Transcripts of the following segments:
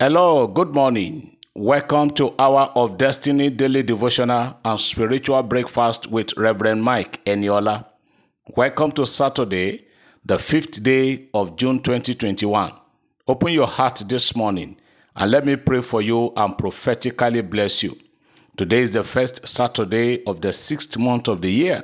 Hello, good morning. Welcome to Hour of Destiny Daily Devotional and Spiritual Breakfast with Reverend Mike Eniola. Welcome to Saturday, the fifth day of June 2021. Open your heart this morning and let me pray for you and prophetically bless you. Today is the first Saturday of the sixth month of the year.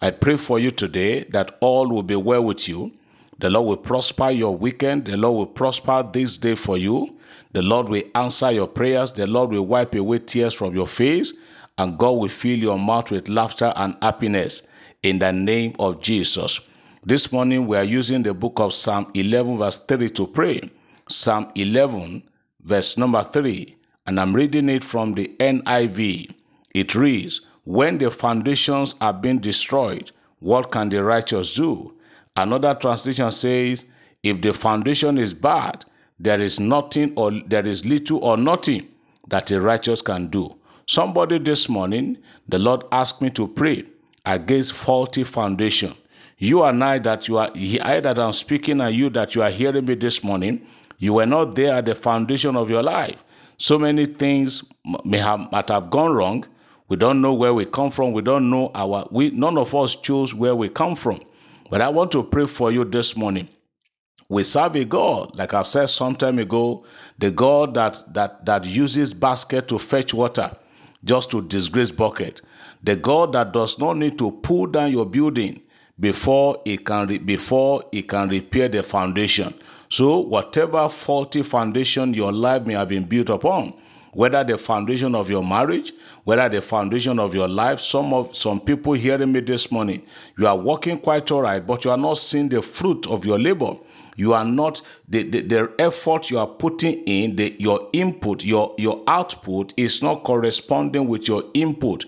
I pray for you today that all will be well with you. The Lord will prosper your weekend. The Lord will prosper this day for you. The Lord will answer your prayers. The Lord will wipe away tears from your face. And God will fill your mouth with laughter and happiness in the name of Jesus. This morning we are using the book of Psalm 11, verse 3 to pray. Psalm 11, verse number 3. And I'm reading it from the NIV. It reads, When the foundations are being destroyed, what can the righteous do? Another translation says, If the foundation is bad, there is nothing or there is little or nothing that a righteous can do. Somebody this morning, the Lord asked me to pray against faulty foundation. You and I that you are I that I'm speaking and you that you are hearing me this morning, you were not there at the foundation of your life. So many things may have might have gone wrong. We don't know where we come from. We don't know our we none of us chose where we come from. But I want to pray for you this morning. We serve a God, like I've said some time ago, the God that that that uses basket to fetch water just to disgrace bucket. The God that does not need to pull down your building before it can re- before it can repair the foundation. So whatever faulty foundation your life may have been built upon, whether the foundation of your marriage, whether the foundation of your life, some of some people hearing me this morning, you are working quite all right, but you are not seeing the fruit of your labor. You are not the, the, the effort you are putting in the your input your your output is not corresponding with your input.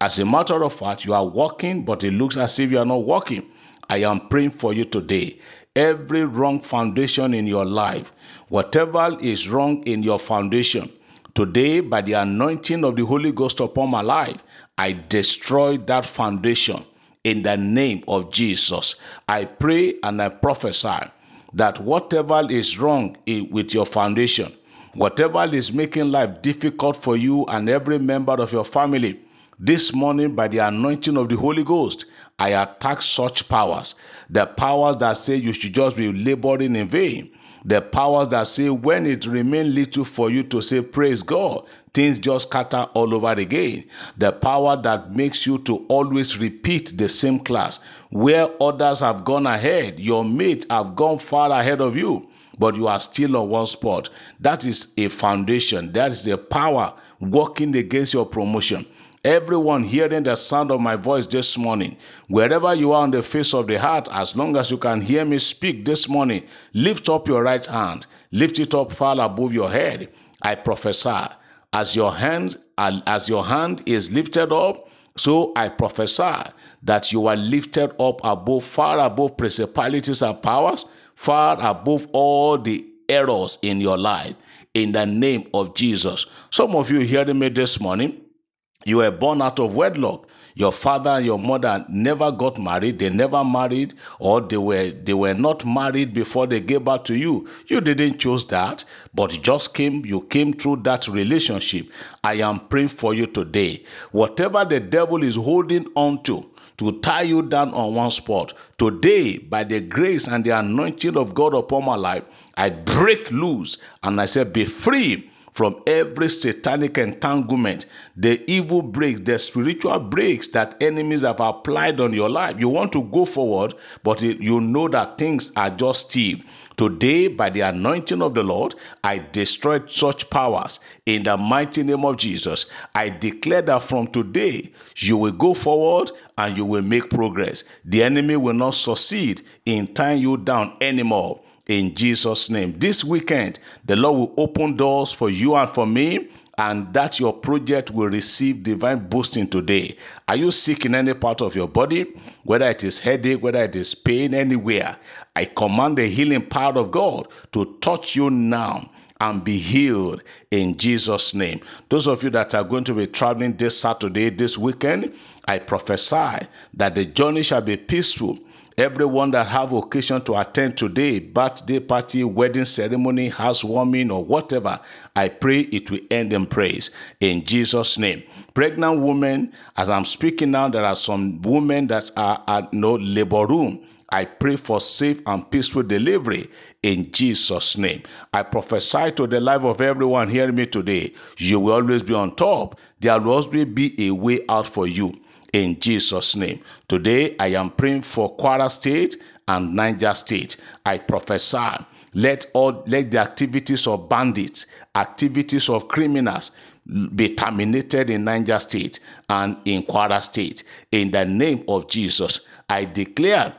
As a matter of fact you are working but it looks as if you are not working i am praying for you today. Every wrong foundation in your life whatever is wrong in your foundation today by the anointing of the holy ghost upon my life i destroy that foundation in the name of jesus i pray and i prophesy that whatever is wrong with your foundation, whatever is making life difficult for you and every member of your family, this morning by the anointing of the Holy Ghost, I attack such powers. The powers that say you should just be laboring in vain. The powers that say when it remains little for you to say praise God, things just scatter all over again. The power that makes you to always repeat the same class. Where others have gone ahead, your mates have gone far ahead of you, but you are still on one spot. That is a foundation. That is a power working against your promotion. Everyone hearing the sound of my voice this morning, wherever you are on the face of the heart, as long as you can hear me speak this morning, lift up your right hand, lift it up far above your head. I prophesy as your hand as your hand is lifted up, so I prophesy that you are lifted up above, far above principalities and powers, far above all the errors in your life. In the name of Jesus. Some of you hearing me this morning, you were born out of wedlock. Your father and your mother never got married. They never married or they were they were not married before they gave birth to you. You didn't choose that but just came you came through that relationship. I am praying for you today. Whatever the devil is holding on to to tie you down on one spot. Today, by the grace and the anointing of God upon my life, I break loose and I say, Be free from every satanic entanglement, the evil brakes, the spiritual brakes that enemies have applied on your life. You want to go forward, but you know that things are just still. Today, by the anointing of the Lord, I destroyed such powers in the mighty name of Jesus. I declare that from today, you will go forward and you will make progress. The enemy will not succeed in tying you down anymore in Jesus' name. This weekend, the Lord will open doors for you and for me, and that your project will receive divine boosting today. Are you sick in any part of your body? Whether it is headache, whether it is pain, anywhere, I command the healing power of God to touch you now and be healed in Jesus' name. Those of you that are going to be traveling this Saturday, this weekend, I prophesy that the journey shall be peaceful Everyone that have occasion to attend today, birthday party, wedding ceremony, housewarming, or whatever, I pray it will end in praise. In Jesus' name. Pregnant women, as I'm speaking now, there are some women that are at no labor room. I pray for safe and peaceful delivery in Jesus' name. I prophesy to the life of everyone hearing me today. You will always be on top. There will always be a way out for you in Jesus' name. Today, I am praying for Kwara State and Niger State. I prophesy, let all let the activities of bandits, activities of criminals be terminated in Niger State and in Kwara State. In the name of Jesus, I declare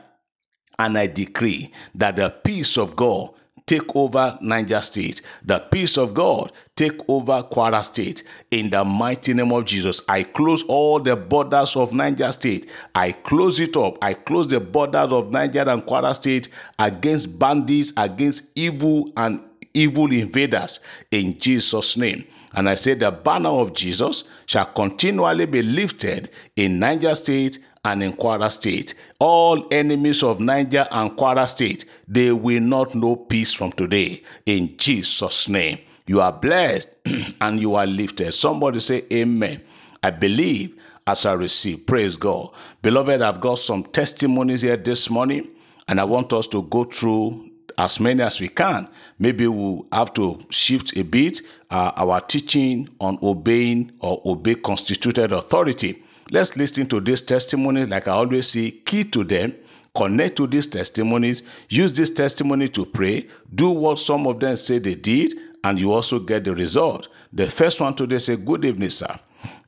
and I decree that the peace of God take over Niger State. The peace of God take over Kwara State. In the mighty name of Jesus, I close all the borders of Niger State. I close it up. I close the borders of Niger and Kwara State against bandits, against evil and evil invaders in Jesus' name. And I say the banner of Jesus shall continually be lifted in Niger State and in Kwara State. All enemies of Niger and Kwara State, they will not know peace from today. In Jesus' name. You are blessed and you are lifted. Somebody say amen. I believe as I receive. Praise God. Beloved, I've got some testimonies here this morning, and I want us to go through as many as we can. Maybe we'll have to shift a bit uh, our teaching on obeying or obey constituted authority. Let's listen to these testimonies, like I always say, key to them. Connect to these testimonies, use this testimony to pray, do what some of them say they did, and you also get the result. The first one today say, Good evening, sir.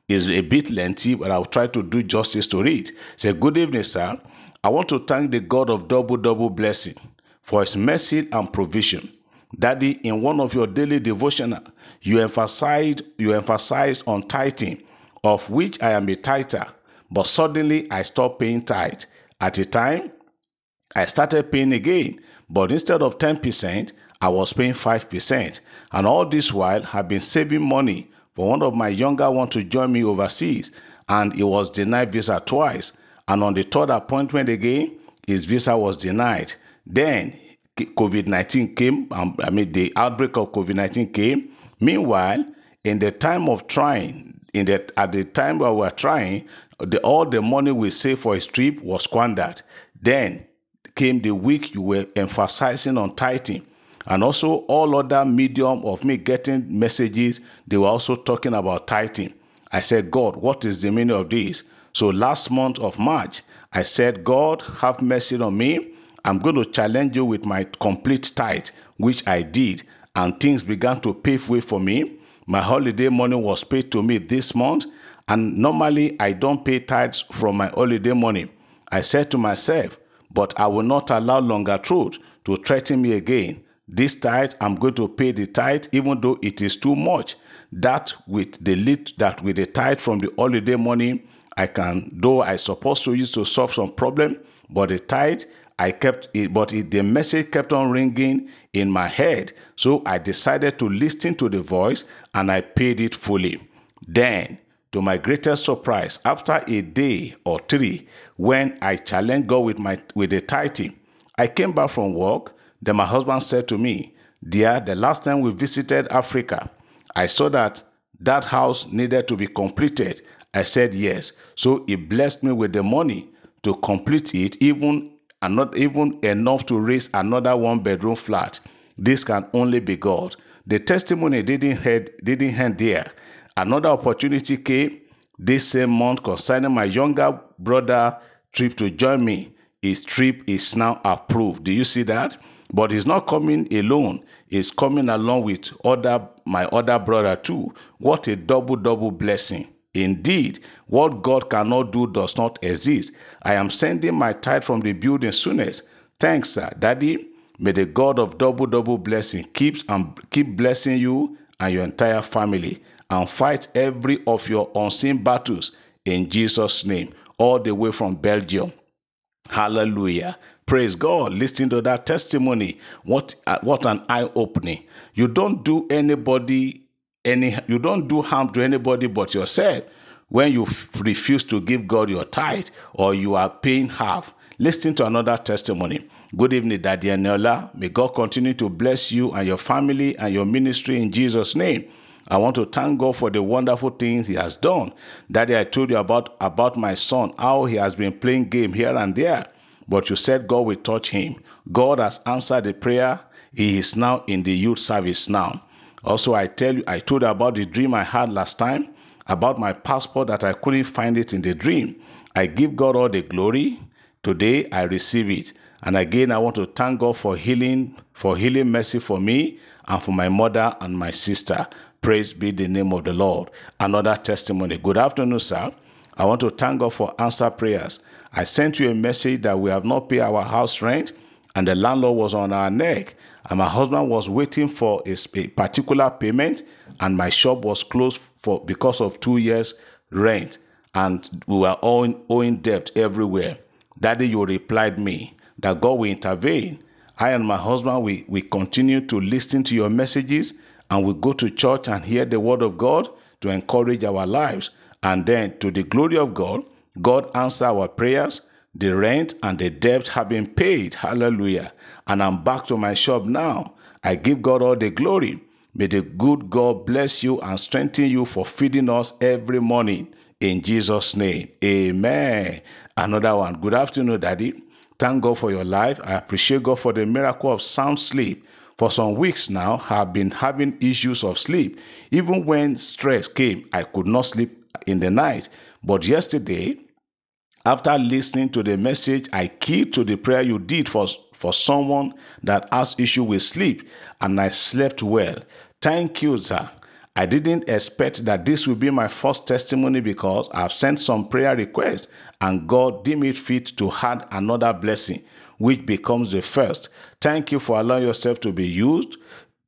Is a bit lengthy, but I'll try to do justice to it. Say, Good evening, sir. I want to thank the God of double, double blessing for his mercy and provision. Daddy, in one of your daily devotional, you emphasized you emphasized on tithing, of which I am a tither, but suddenly I stopped paying tithe. At a time, I started paying again, but instead of 10%, I was paying 5%. And all this while, I've been saving money for one of my younger ones to join me overseas, and he was denied visa twice. And on the third appointment again, his visa was denied. Then COVID 19 came, um, I mean, the outbreak of COVID 19 came. Meanwhile, in the time of trying, in that at the time we were trying, the, all the money we saved for his trip was squandered. Then came the week you were emphasizing on tithing. And also, all other medium of me getting messages, they were also talking about tithing. I said, God, what is the meaning of this? So last month of March, I said, God, have mercy on me I'm going to challenge you with my complete tithe, which I did, and things began to pave way for me. My holiday money was paid to me this month, and normally I don't pay tithes from my holiday money. I said to myself, but I will not allow longer truth to threaten me again. This tithe, I'm going to pay the tithe, even though it is too much. That with the lead, that with the tithe from the holiday money, I can, though I supposed to use to solve some problem, but the tithe I kept it, but it, the message kept on ringing in my head. So I decided to listen to the voice and I paid it fully. Then, to my greatest surprise, after a day or three, when I challenged God with my with the tithing, I came back from work. Then my husband said to me, Dear, the last time we visited Africa, I saw that that house needed to be completed. I said yes. So he blessed me with the money to complete it, even and not even enough to raise another one bedroom flat. This can only be God. The testimony didn't head didn't end there. Another opportunity came this same month concerning my younger brother trip to join me. His trip is now approved. Do you see that? But he's not coming alone. He's coming along with other my other brother too. What a double double blessing. Indeed, what God cannot do does not exist. I am sending my tithe from the building soonest. Thanks, sir. Daddy, may the God of double, double blessing keeps and keep blessing you and your entire family and fight every of your unseen battles in Jesus' name, all the way from Belgium. Hallelujah. Praise God. Listen to that testimony. What, uh, what an eye opening. You don't do anybody any you don't do harm to anybody but yourself when you f- refuse to give God your tithe or you are paying half. Listen to another testimony. Good evening, Daddy Eniola. May God continue to bless you and your family and your ministry in Jesus' name. I want to thank God for the wonderful things He has done. Daddy, I told you about, about my son, how he has been playing game here and there. But you said God will touch him. God has answered the prayer. He is now in the youth service now. Also, I tell you, I told you about the dream I had last time about my passport that I couldn't find it in the dream. I give God all the glory. Today I receive it. And again, I want to thank God for healing, for healing mercy for me and for my mother and my sister. Praise be the name of the Lord. Another testimony. Good afternoon, sir. I want to thank God for answer prayers. I sent you a message that we have not paid our house rent and the landlord was on our neck. And my husband was waiting for a particular payment and my shop was closed for because of two years rent and we were owing, owing debt everywhere. Daddy, you replied me that God will intervene. I and my husband, we, we continue to listen to your messages and we go to church and hear the word of God to encourage our lives. And then, to the glory of God, God answer our prayers. The rent and the debt have been paid. Hallelujah. And I'm back to my shop now. I give God all the glory. May the good God bless you and strengthen you for feeding us every morning. In Jesus' name. Amen. Another one. Good afternoon, Daddy. Thank God for your life. I appreciate God for the miracle of sound sleep. For some weeks now, I have been having issues of sleep. Even when stress came, I could not sleep in the night. But yesterday, after listening to the message, I keyed to the prayer you did for, for someone that has issue with sleep, and I slept well. Thank you, sir. I didn't expect that this would be my first testimony because I've sent some prayer requests and God deemed it fit to add another blessing which becomes the first. Thank you for allowing yourself to be used,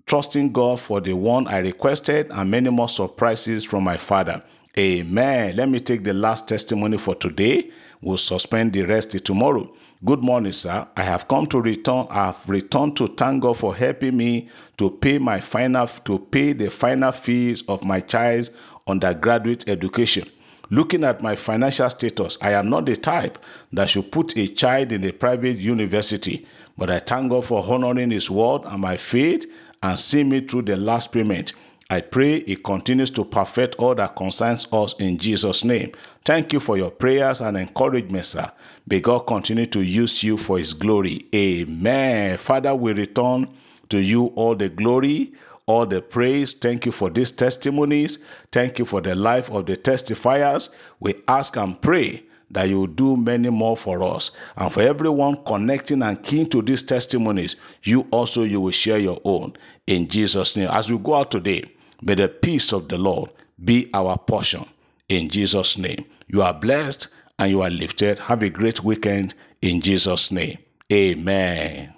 trusting God for the one I requested, and many more surprises from my Father. Amen. Let me take the last testimony for today. We'll suspend the rest tomorrow. Good morning, sir. I have come to return. I have returned to thank God for helping me to pay my final to pay the final fees of my child's undergraduate education. Looking at my financial status, I am not the type that should put a child in a private university, but I thank God for honoring His word and my faith and seeing me through the last payment. I pray He continues to perfect all that concerns us in Jesus' name. Thank you for your prayers and encouragement, sir. May God continue to use you for His glory. Amen. Father, we return to you all the glory, all the praise. Thank you for these testimonies. Thank you for the life of the testifiers. We ask and pray that you will do many more for us. And for everyone connecting and keen to these testimonies, you also you will share your own in Jesus' name. As we go out today, may the peace of the Lord be our portion in Jesus' name. You are blessed and you are lifted. Have a great weekend in Jesus' name. Amen.